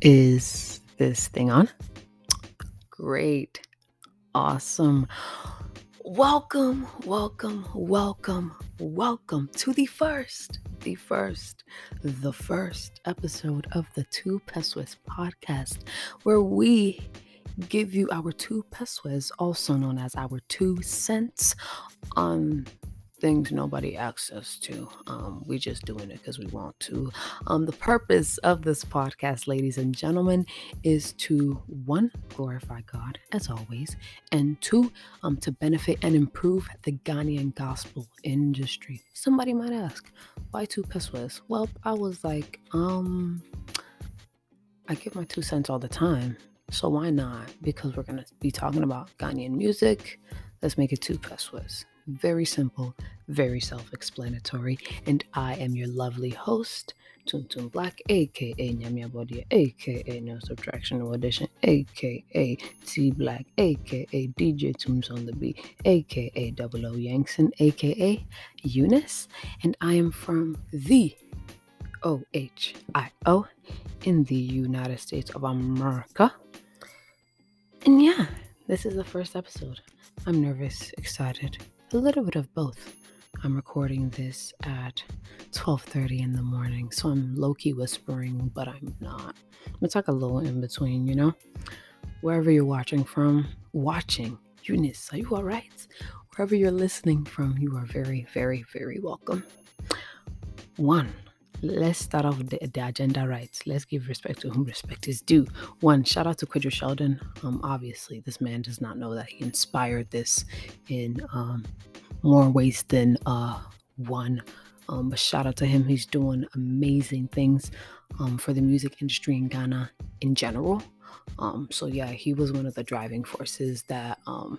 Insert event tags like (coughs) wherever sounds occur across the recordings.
Is this thing on? Great. Awesome. Welcome, welcome, welcome, welcome to the first, the first, the first episode of the Two Pesewas podcast, where we give you our two pesewas, also known as our two cents, on things nobody asks us to. Um, we just doing it because we want to. Um, the purpose of this podcast, ladies and gentlemen, is to one glorify God as always, and two um, to benefit and improve the Ghanaian gospel industry. Somebody might ask, why two pesewas? Well, I was like, um, I give my two cents all the time. So why not? Because we're gonna be talking about Ghanaian music. Let's make it two pesewas. Very simple, very self explanatory. And I am your lovely host, Tuntun Black, aka Nyamia Body, aka No Subtraction No Addition, aka T Black, aka DJ Tooms on the Beat, aka Double O Yankson, aka Eunice. And I am from the OHIO in the United States of America. And yeah, this is the first episode. I'm nervous, excited, a little bit of both. I'm recording this at 12:30 in the morning, so I'm low-key whispering, but I'm not. It's like a little in between, you know. Wherever you're watching from, watching, Eunice, are you all right? Wherever you're listening from, you are very, very, very welcome. One, let's start off the, the agenda right. Let's give respect to whom respect is due. One, shout out to Kwadwo Sheldon. Um, obviously, this man does not know that he inspired this in um, more ways than uh, one. Um, but shout out to him. He's doing amazing things um, for the music industry in Ghana in general. Um, so yeah, he was one of the driving forces that um,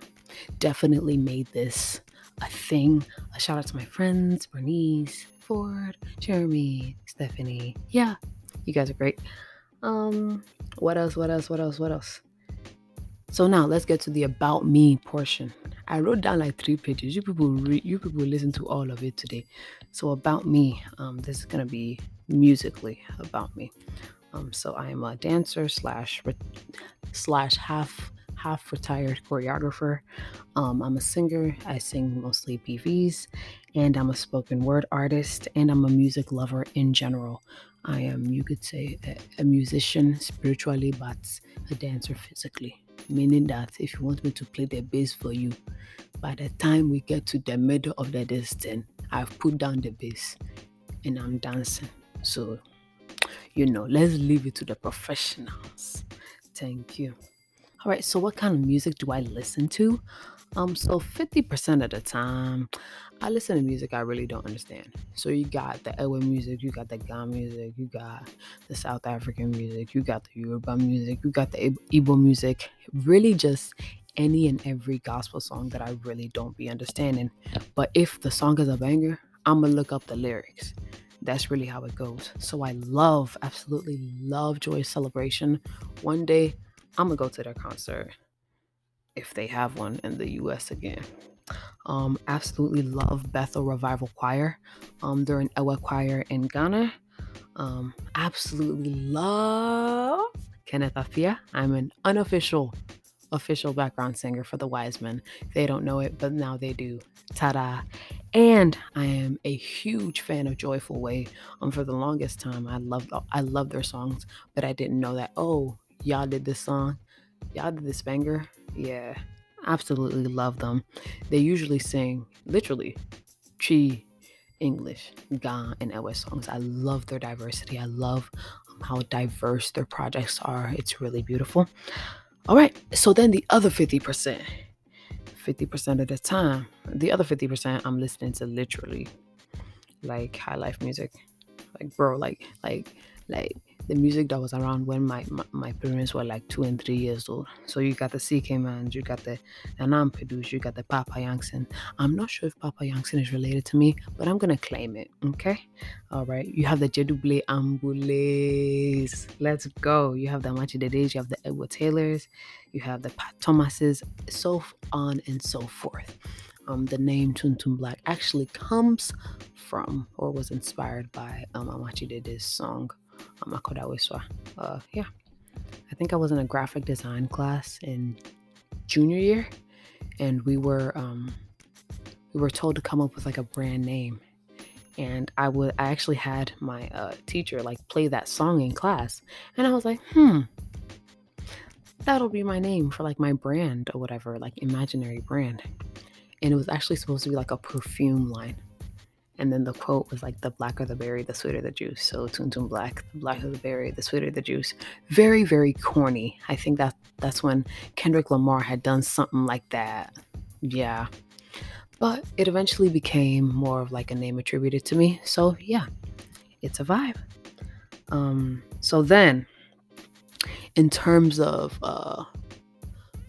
definitely made this a thing. A shout out to my friends, Bernice, Ford, Jeremy, Stephanie. Yeah, you guys are great. Um, what else? What else? What else? What else? So now let's get to the about me portion. I wrote down like three pages. You people, re- you people listen to all of it today. So about me, um, this is gonna be musically about me. Um, so I am a dancer slash re- slash half half retired choreographer. Um, I'm a singer. I sing mostly BVs, and I'm a spoken word artist, and I'm a music lover in general. I am, you could say, a, a musician spiritually, but a dancer physically. Meaning that if you want me to play the bass for you, by the time we get to the middle of the distance, I've put down the bass and I'm dancing. So, you know, let's leave it to the professionals. Thank you. All right, so what kind of music do I listen to? Um, so 50% of the time, I listen to music I really don't understand. So you got the Ewe music, you got the Ghana music, you got the South African music, you got the Yoruba music, you got the Igbo music. Really, just any and every gospel song that I really don't be understanding. But if the song is a banger, I'm gonna look up the lyrics. That's really how it goes. So I love, absolutely love Joyous Celebration. One day I'm gonna go to their concert if they have one in the US again. Um, absolutely love Bethel Revival Choir. Um, they're an Ewe choir in Ghana. Um, absolutely love Kenneth Appiah. I'm an unofficial, official background singer for the Wise Men. They don't know it, but now they do. Ta-da! And I am a huge fan of Joyful Way. Um, for the longest time, I loved I loved their songs, but I didn't know that. Oh, y'all did this song, y'all did this banger. Yeah, absolutely love them. They usually sing literally Twi English, Ga, and Ewe songs. I love their diversity. I love um, how diverse their projects are. It's really beautiful. All right, so then the other 50%, 50% of the time, the other 50%, I'm listening to literally like high life music. Like, bro, like, like, like the music that was around when my, my, my, parents were like two and three years old. So you got the CK Manns, you got the Anam Pedus, you got the Papa Yankson. I'm not sure if Papa Yankson is related to me, but I'm gonna claim it. Okay. All right. You have the Gyedu-Blay Ambolleys. Let's go. You have the Amakye Dedes, you have the Edward Taylors, you have the Pat Thomases, so on and so forth. Um, the name Tuntun Black actually comes from or was inspired by um, Amakye Dede's song Makoda Wiswa. Uh, yeah. I think I was in a graphic design class in junior year, and we were um, we were told to come up with like a brand name. And I would I actually had my uh, teacher like play that song in class, and I was like, hmm, that'll be my name for like my brand or whatever, like imaginary brand. And it was actually supposed to be like a perfume line. And then the quote was like, the blacker the berry, the sweeter the juice. So Tun Tun Black, the blacker the berry, the sweeter the juice. Very, very corny. I think that that's when Kendrick Lamar had done something like that. Yeah. But it eventually became more of like a name attributed to me. So yeah, it's a vibe. Um, so then in terms of uh,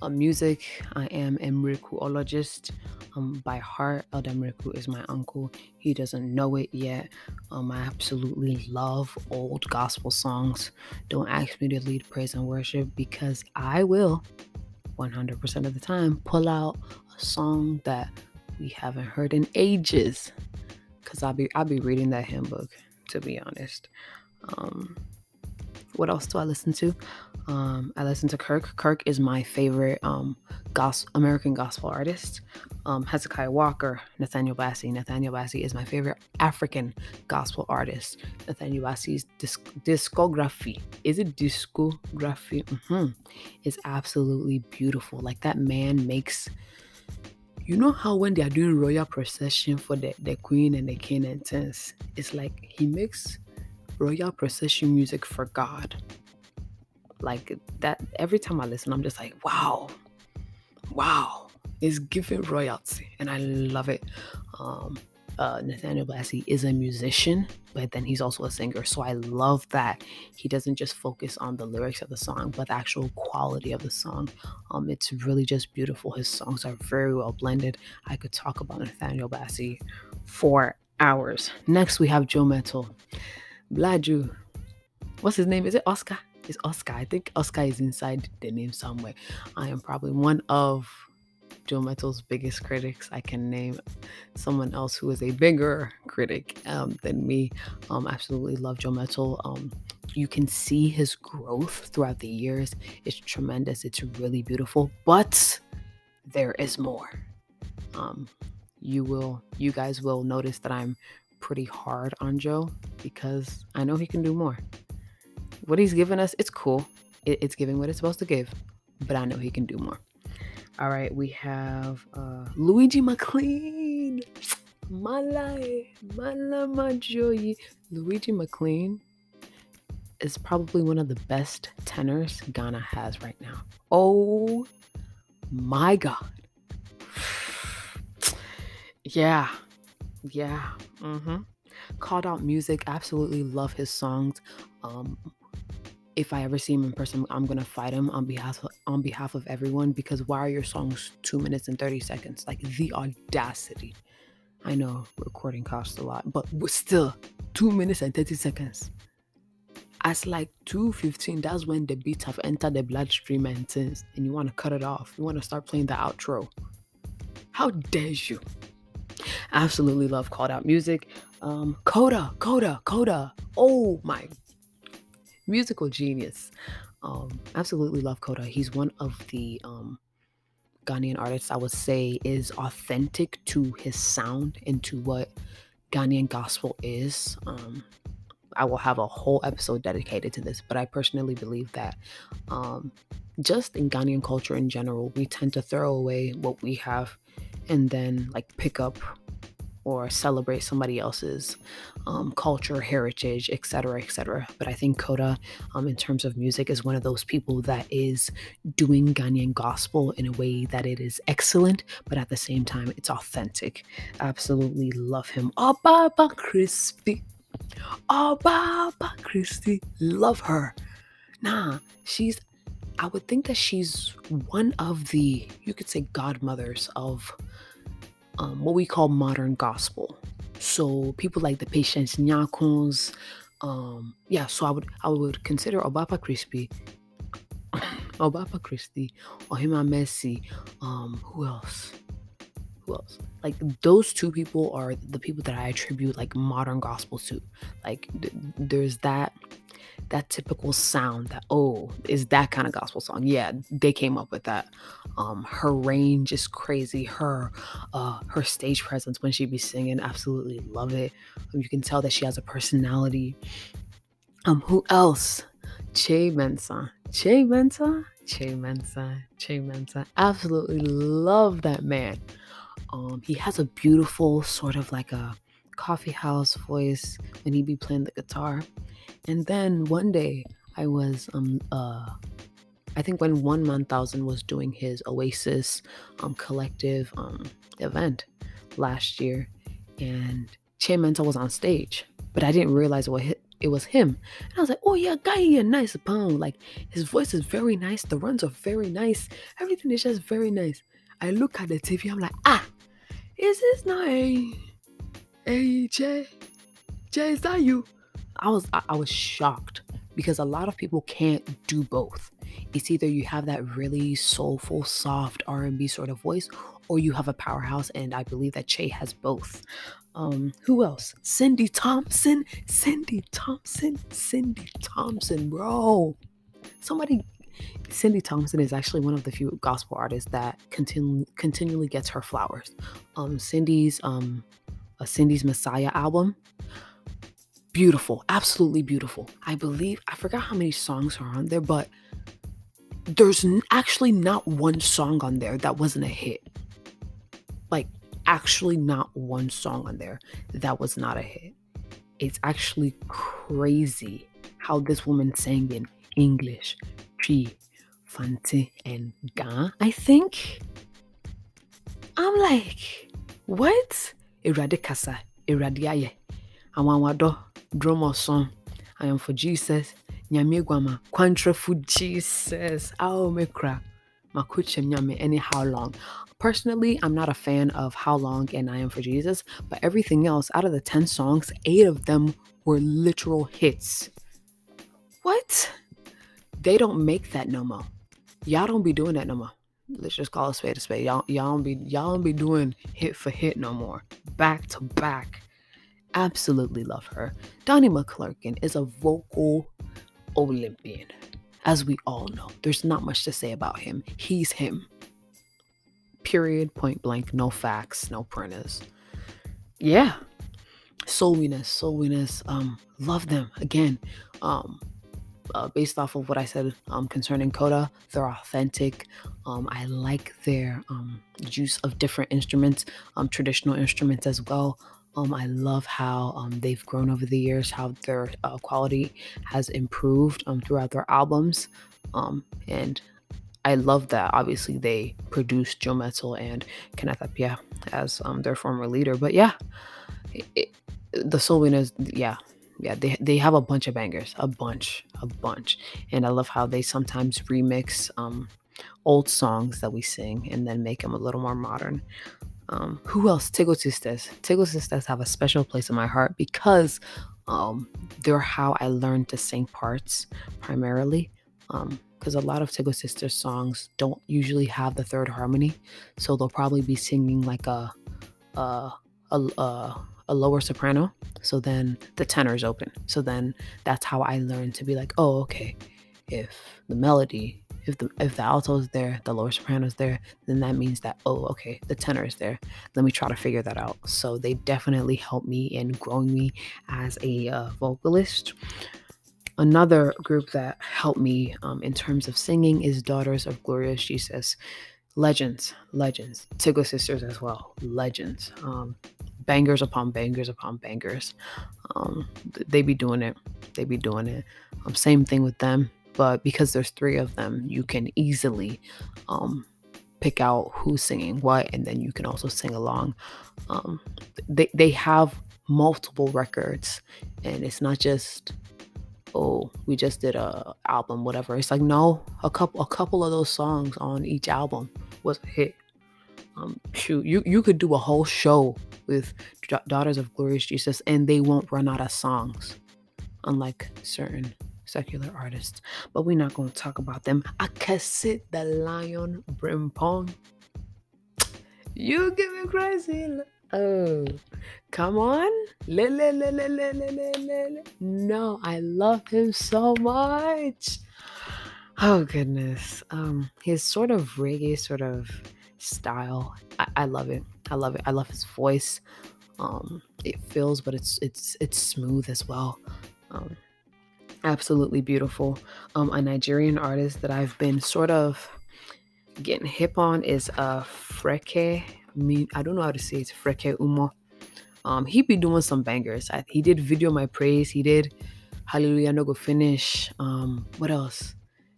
uh, music, I am a miraculologist um, by heart. Elder Mireku is my uncle. He doesn't know it yet. Um, I absolutely love old gospel songs. Don't ask me to lead praise and worship because I will, 100% of the time, pull out a song that we haven't heard in ages. Cause I'll be I'll be reading that hymn book, to be honest. Um, what else do I listen to? Um, I listen to Kirk. Kirk is my favorite um, gospel, American gospel artist. Um, Hezekiah Walker, Nathaniel Bassey. Nathaniel Bassey is my favorite African gospel artist. Nathaniel Bassey's disc- discography, is it discography? Mm-hmm. Is absolutely beautiful. Like that man makes. You know how when they are doing royal procession for the, the queen and the king and things, it's like he makes royal procession music for God. Like that, every time I listen, I'm just like, wow, wow, it's giving royalty, and I love it. Um, uh, Nathaniel Bassey is a musician, but then he's also a singer. So I love that he doesn't just focus on the lyrics of the song, but the actual quality of the song. Um, it's really just beautiful. His songs are very well blended. I could talk about Nathaniel Bassey for hours. Next, we have Joe Mettle. Blaju. What's his name? Is it Oscar? It's Oscar. I think Oscar is inside the name somewhere. I am probably one of Joe Mettle's biggest critics. I can name someone else who is a bigger critic um, than me. Um, absolutely love Joe Mettle. Um, you can see his growth throughout the years. It's tremendous. It's really beautiful. But there is more. Um, you will, you guys will notice that I'm pretty hard on Joe because I know he can do more. What he's given us, it's cool. It, it's giving what it's supposed to give, but I know he can do more. All right, we have uh, Luigi Maclean. Mala, mala joy. Luigi Maclean is probably one of the best tenors Ghana has right now. Oh my God. (sighs) Yeah, yeah. Mm-hmm. Called out music. Absolutely love his songs. Um, if I ever see him in person, I'm gonna fight him on behalf of, on behalf of everyone because why are your songs two minutes and thirty seconds? Like the audacity. I know recording costs a lot, but still, two minutes and thirty seconds. As like two fifteen, that's when the beats have entered the bloodstream and things, and you want to cut it off. You want to start playing the outro. How dare you? Absolutely love called out music. Um, Koda, Koda, Koda. Oh my musical genius. Um, absolutely love Koda. He's one of the um, Ghanaian artists I would say is authentic to his sound and to what Ghanaian gospel is. Um, I will have a whole episode dedicated to this, but I personally believe that um, just in Ghanaian culture in general, we tend to throw away what we have and then like pick up or celebrate somebody else's um, culture, heritage, etc., etc. But I think Koda, um, in terms of music, is one of those people that is doing Ghanaian gospel in a way that it is excellent, but at the same time, it's authentic. Absolutely love him. Oh, Baba Crispy. Oh, Baba Christie. Love her. Nah, she's I would think that she's one of the, you could say, godmothers of um, what we call modern gospel. So people like the Patience Nyarkos, um, yeah. So I would I would consider Obaapa Crispy, (coughs) Obaapa Christy, Ohemaa Mercy. Um, who else? who else? Like those two people are the people that I attribute like modern gospel to. Like th- there's that that typical sound that oh is that kind of gospel song. Yeah they came up with that. Um her range is crazy. Her uh her stage presence when she be singing absolutely love it. You can tell that she has a personality. Um who else? Che mensa. Che mensa? Che mensa. Che mensa. Absolutely love that man. Um he has a beautiful sort of like a coffee house voice when he be playing the guitar and then one day I was um uh I think when One Man Thousand was doing his Oasis um collective um event last year and Che Mensa was on stage, but I didn't realize what hit it was him. And I was like, oh yeah, guy, yeah, nice pound. Like his voice is very nice, the runs are very nice, everything is just very nice. I look at the TV, I'm like, ah, is this not a a Che? Che, is that you? I was I, was shocked because a lot of people can't do both. It's either you have that really soulful, soft R&B sort of voice, or you have a powerhouse, and I believe that Che has both. Um, who else? Cindy Thompson, Cindy Thompson, Cindy Thompson, bro. Somebody, Cindy Thompson is actually one of the few gospel artists that continu- continually gets her flowers. Um, Cindy's um, a Cindy's Messiah album beautiful, absolutely beautiful. I believe, I forgot how many songs are on there, but there's actually not one song on there that wasn't a hit. Like, actually, not one song on there that was not a hit. It's actually crazy how this woman sang in English, Twi, Fante, and Ga, I think. I'm like, what? Eradikasa, Eradiaye, Awanwado, Dromo song. I am for Jesus. Nyame guama. Quantra for Jesus. Me cry. Makuchem nyame any how long. Personally, I'm not a fan of How Long and I Am for Jesus, but everything else, out of the 10 songs, eight of them were literal hits. What? They don't make that no more. Y'all don't be doing that no more. Let's just call a spade a spade. Y'all, y'all don't be y'all don't be doing hit for hit no more. Back to back absolutely love her. Donnie McClurkin is a vocal Olympian. As we all know, there's not much to say about him. He's him. Period, point blank, no facts, no printers. Yeah. Soul Winners, souliness, um, love them. Again, um, uh, based off of what I said um, concerning Koda, they're authentic. Um, I like their um, use of different instruments, um, traditional instruments as well. Um, I love how um, they've grown over the years, how their uh, quality has improved um, throughout their albums. Um, and I love that obviously they produced Joe Mettle and Kenneth Appiah as um, their former leader. But yeah, it, it, the Soul Winners, yeah, yeah, they, they have a bunch of bangers, a bunch, a bunch. And I love how they sometimes remix um, old songs that we sing and then make them a little more modern. Um, who else? Tagoe Sisters. Tagoe Sisters have a special place in my heart because um, they're how I learned to sing parts primarily. Because um, a lot of Tagoe Sisters songs don't usually have the third harmony, so they'll probably be singing like a a a, a, a lower soprano. So then the tenor is open. So then that's how I learned to be like, oh, okay, if the melody if the if the alto is there, the lower soprano is there, then that means that oh okay, the tenor is there. Let me try to figure that out. So they definitely helped me in growing me as a uh, vocalist. Another group that helped me um, in terms of singing is Daughters of Glorious Jesus. Legends, legends. Tagoe Sisters as well, legends. Um, bangers upon bangers upon bangers. Um, they be doing it. They be doing it. Um, same thing with them but because there's three of them, you can easily um, pick out who's singing what, and then you can also sing along. Um, they they have multiple records, and it's not just oh we just did a album whatever. It's like no, a couple a couple of those songs on each album was a hit. Um, shoot, you you could do a whole show with Daughters of Glorious Jesus, and they won't run out of songs, unlike certain secular artists, but we're not going to talk about them. Akesse the Lion Brempong. You give me crazy. Oh, come on. Le, le, le, le, le, le, le, le. No, I love him so much. Oh goodness. Um, his sort of reggae sort of style. I, I love it. I love it. I love his voice. Um, it feels, but it's it's it's smooth as well. Um, absolutely beautiful. Um, a Nigerian artist that I've been sort of getting hip on is uh Freke me I don't know how to say it, Freke Umoh. Um, he be doing some bangers. I, he did video my praise. He did Hallelujah No Go Finish. Um, what else?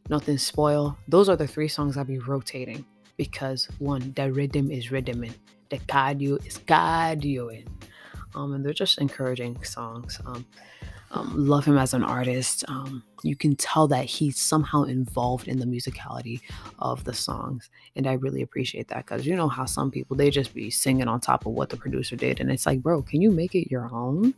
Nothing Spoil. Those are the three songs I'll be rotating because one, the rhythm is rhythming, the cardio is cardioing. Um, and they're just encouraging songs. Um, um, love him as an artist. Um, you can tell that he's somehow involved in the musicality of the songs, and I really appreciate that because you know how some people they just be singing on top of what the producer did, and it's like, bro, can you make it your own?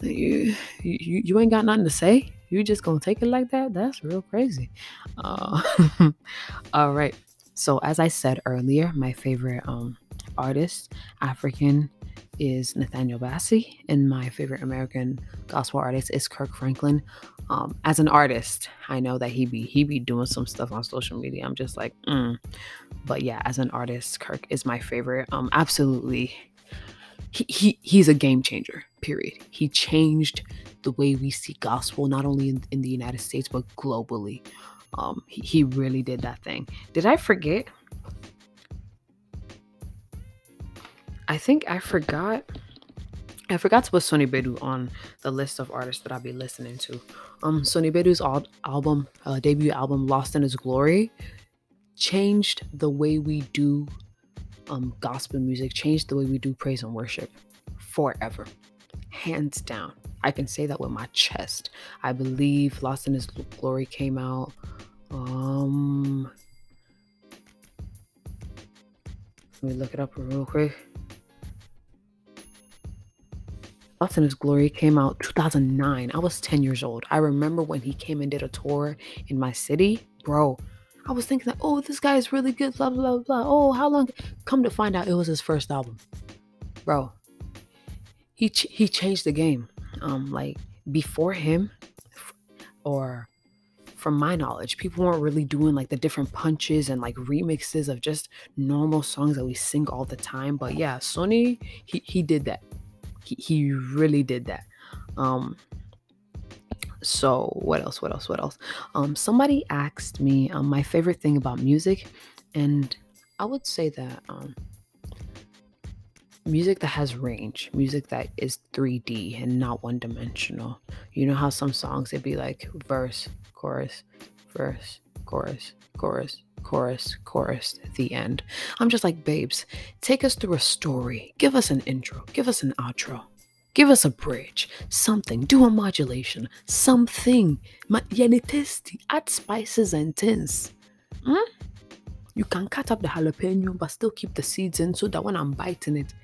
You you, you ain't got nothing to say. You just gonna take it like that? That's real crazy. Uh, (laughs) all right. So as I said earlier, my favorite um, artist, African is Nathaniel Bassey, and my favorite American gospel artist is Kirk Franklin. Um, as an artist, I know that he be he be doing some stuff on social media. I'm just like, mm. but yeah, as an artist, Kirk is my favorite. Um, absolutely, he, he he's a game changer. Period. He changed the way we see gospel, not only in, in the United States but globally. Um, he, he really did that thing. Did I forget? I think I forgot. I forgot to put Sonnie Badu on the list of artists that I'll be listening to. Um, Sonnie Badu's al- album, uh, debut album, "Lost in His Glory," changed the way we do um, gospel music, changed the way we do praise and worship forever, hands down. I can say that with my chest. I believe "Lost in His Glory" came out. Um, let me look it up real quick. Lost in His Glory came out 2009. I was 10 years old. I remember when he came and did a tour in my city. Bro, I was thinking that, oh, this guy is really good, blah, blah, blah. Oh, how long? Come to find out it was his first album. Bro, he, ch- he changed the game. Um, like, before him, or from my knowledge, people weren't really doing like the different punches and like remixes of just normal songs that we sing all the time. But yeah, Sonnie, he, he did that. He, he really did that. Um, so what else? What else? What else? Um, somebody asked me um, my favorite thing about music, and I would say that um, music that has range, music that is 3D and not one dimensional. You know how some songs it'd be like verse, chorus, verse, chorus, chorus, chorus, chorus, the end. I'm just like, babes, take us through a story. Give us an intro. Give us an outro. Give us a bridge. Something. Do a modulation. Something. tasty. Add spices and tins. Hmm? You can cut up the jalapeno but still keep the seeds in so that when I'm biting it,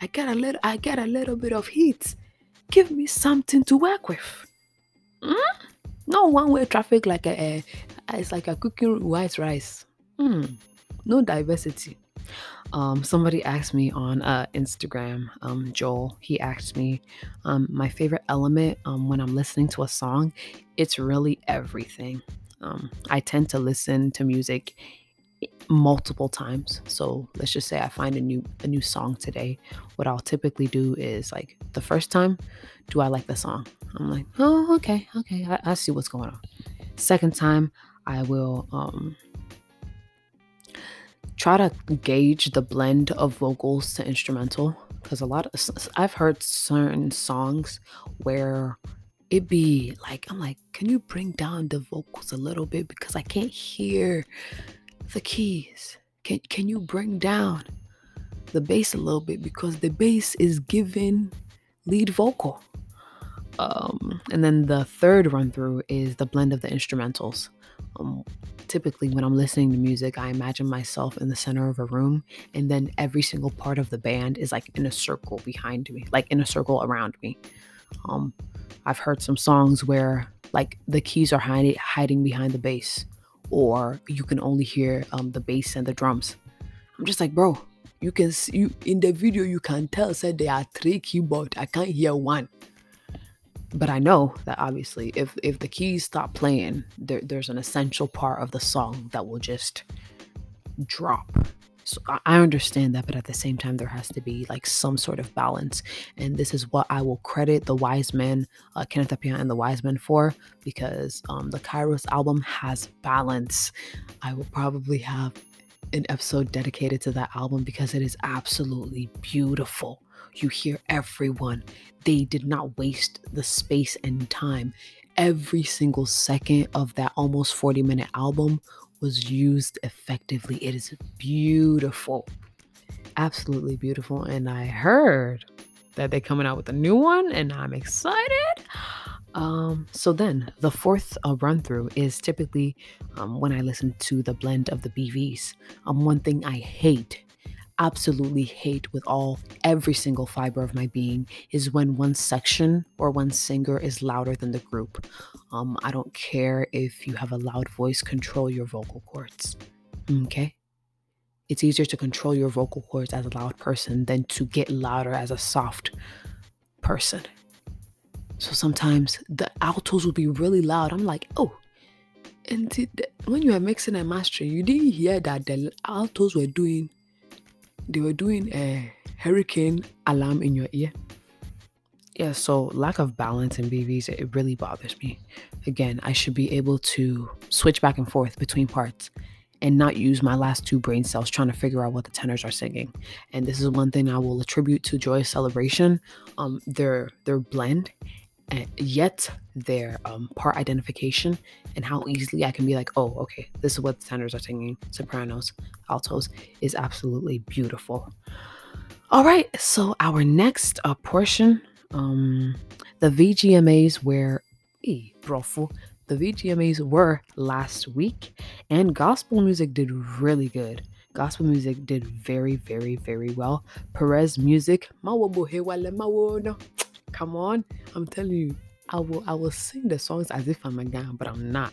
I get a little I get a little bit of heat. Give me something to work with. Hmm? No one-way traffic like a, a it's like a cooking white rice. Hmm. No diversity. Um, somebody asked me on uh, Instagram, um, Joel, he asked me um, my favorite element um, when I'm listening to a song. It's really everything. Um, I tend to listen to music multiple times. So let's just say I find a new a new song today. What I'll typically do is like the first time, do I like the song? I'm like, oh, okay, okay, I, I see what's going on. Second time, I will um try to gauge the blend of vocals to instrumental because a lot of I've heard certain songs where it be like I'm like, can you bring down the vocals a little bit because I can't hear the keys. Can can you bring down the bass a little bit because the bass is giving lead vocal. Um, and then the third run through is the blend of the instrumentals. Um, typically, when I'm listening to music, I imagine myself in the center of a room, and then every single part of the band is like in a circle behind me, like in a circle around me. Um, I've heard some songs where like the keys are hiding hiding behind the bass, or you can only hear um, the bass and the drums. I'm just like, bro, You can see you in the video you can tell said there are three keyboard. I can't hear one. But I know that obviously if if the keys stop playing, there, there's an essential part of the song that will just drop. So I understand that, but at the same time, there has to be like some sort of balance. And this is what I will credit the wise men, uh, Kenneth Appiah and the wise men for, because um, the Kairos album has balance. I will probably have an episode dedicated to that album because it is absolutely beautiful. You hear everyone. They did not waste the space and time. Every single second of that almost 40 minute album was used effectively. It is beautiful. Absolutely beautiful. And I heard that they're coming out with a new one, and I'm excited. Um, so then the fourth uh, run through is typically um, when I listen to the blend of the BVs. Um, one thing I hate absolutely hate with all every single fiber of my being is when one section or one singer is louder than the group. Um, I don't care if you have a loud voice, control your vocal cords. Okay? It's easier to control your vocal cords as a loud person than to get louder as a soft person. So sometimes the altos will be really loud. I'm like, oh, and when you are mixing and mastering, you didn't hear that the altos were doing they were doing a hurricane alarm in your ear. Yeah, so lack of balance in BVs, it really bothers me. Again, I should be able to switch back and forth between parts and not use my last two brain cells trying to figure out what the tenors are singing. And this is one thing I will attribute to Joyous Celebration. Um, their their blend yet their um, part identification and how easily I can be like, oh, okay, this is what the tenors are singing, sopranos, altos is absolutely beautiful. All right, so our next uh, portion, um, the VGMAs were, e brofu, the VGMAs were last week, and gospel music did really good. Gospel music did very, very, very well. Perez Musik, Come on, I'm telling you, I will I will sing the songs as if I'm a guy, but I'm not.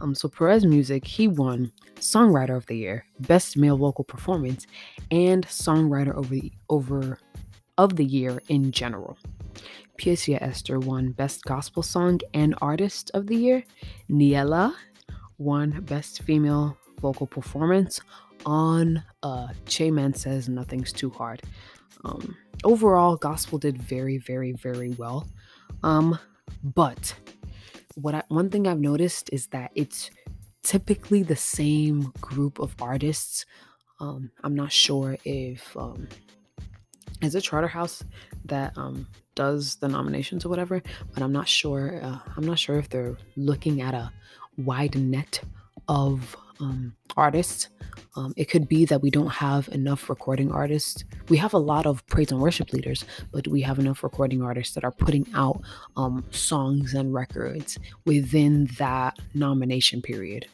Um, so Perez Musik, he won Songwriter of the Year, Best Male Vocal Performance, and Songwriter over the over of the Year in general. Piesie Esther won Best Gospel Song and Artist of the Year. Niela won Best Female Vocal Performance on uh, Che Man Says Nothing's Too Hard. Um, overall, gospel did very, very, very well. Um, but what I, one thing I've noticed is that it's typically the same group of artists. Um, I'm not sure if um, it's a Charterhouse that um, does the nominations or whatever, but I'm not sure. Uh, I'm not sure if they're looking at a wide net of um, artists. Um, it could be that we don't have enough recording artists. We have a lot of praise and worship leaders, but we have enough recording artists that are putting out um, songs and records within that nomination period.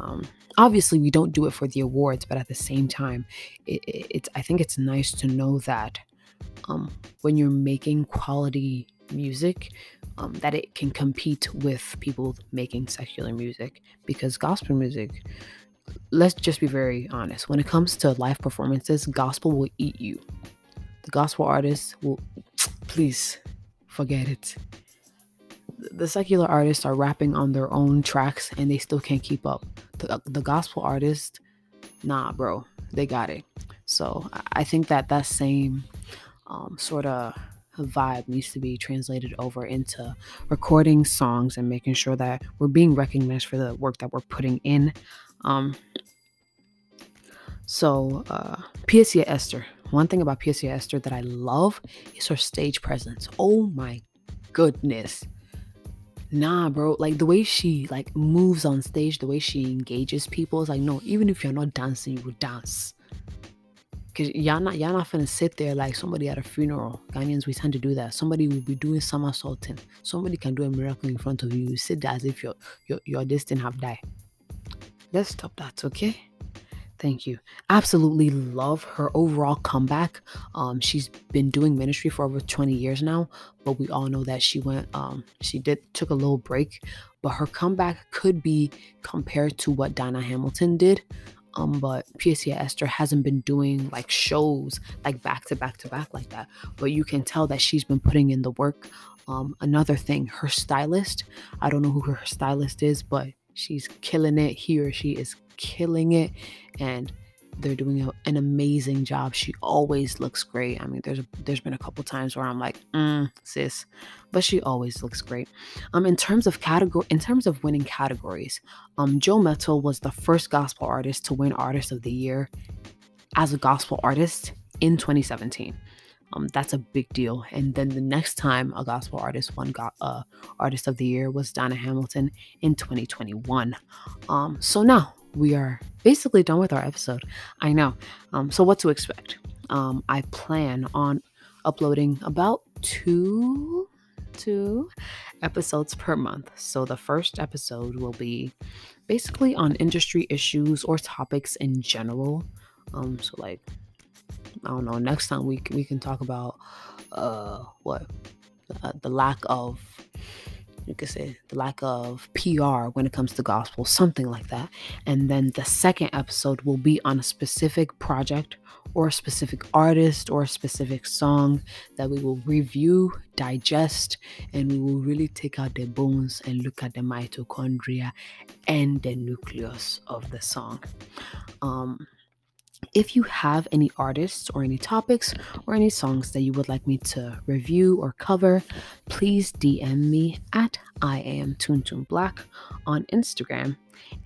Um, obviously, we don't do it for the awards, but at the same time, it, it, it's I think it's nice to know that um, when you're making quality music, um, that it can compete with people making secular music because gospel music let's just be very honest when it comes to live performances gospel will eat you. The gospel artists will (tsk) please forget it. The secular artists are rapping on their own tracks and they still can't keep up. The, the gospel artist nah bro they got it. So i think that that same um, sort of vibe needs to be translated over into recording songs and making sure that we're being recognized for the work that we're putting in. Um, so, uh, Esther. One thing about Piesie Esther that I love is her stage presence. Oh my goodness. Nah, bro. Like the way she like moves on stage, the way she engages people is like, no, even if you're not dancing, you will dance. Cause y'all not y'all not finna sit there like somebody at a funeral. Ghanaians we tend to do that. Somebody will be doing somersaulting. Somebody can do a miracle in front of you. You sit there as if your your your have died. Let's stop that, okay? Thank you. Absolutely love her overall comeback. Um, she's been doing ministry for over 20 years now, but we all know that she went um she did took a little break, but her comeback could be compared to what Diana Hamilton did Um, but Piesie Esther hasn't been doing like shows like back to back to back like that. But you can tell that she's been putting in the work. Um, another thing, her stylist, I don't know who her stylist is, but she's killing it. He or she is killing it. And they're doing a, an amazing job. She always looks great. I mean, there's there's been a couple times where I'm like, mm, sis, but she always looks great. Um, in terms of category, in terms of winning categories, um, Joe Mettle was the first gospel artist to win Artist of the Year as a gospel artist in 2017. Um, that's a big deal. And then the next time a gospel artist won got uh, Artist of the Year was Diana Hamilton in 2021. Um, so now we are basically done with our episode. I know. Um, so, what to expect? Um, I plan on uploading about two two episodes per month. So the first episode will be basically on industry issues or topics in general. Um, so like I don't know. Next time we we can talk about uh what uh, the lack of you could say the lack of PR when it comes to gospel, something like that. And then the second episode will be on a specific project or a specific artist or a specific song that we will review, digest, and we will really take out the bones and look at the mitochondria and the nucleus of the song. Um, if you have any artists or any topics or any songs that you would like me to review or cover, please DM me at I am Toon Black on Instagram.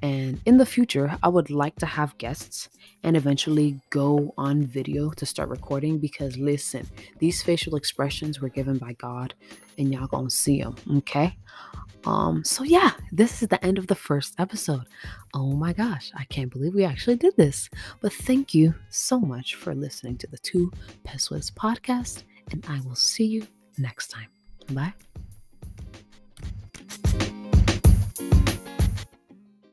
And in the future, I would like to have guests and eventually go on video to start recording because listen, these facial expressions were given by God and y'all gonna see them, okay? Um, so yeah, this is the end of the first episode. Oh my gosh, I can't believe we actually did this. But thank you so much for listening to the Two Pesewas podcast, and I will see you next time. Bye.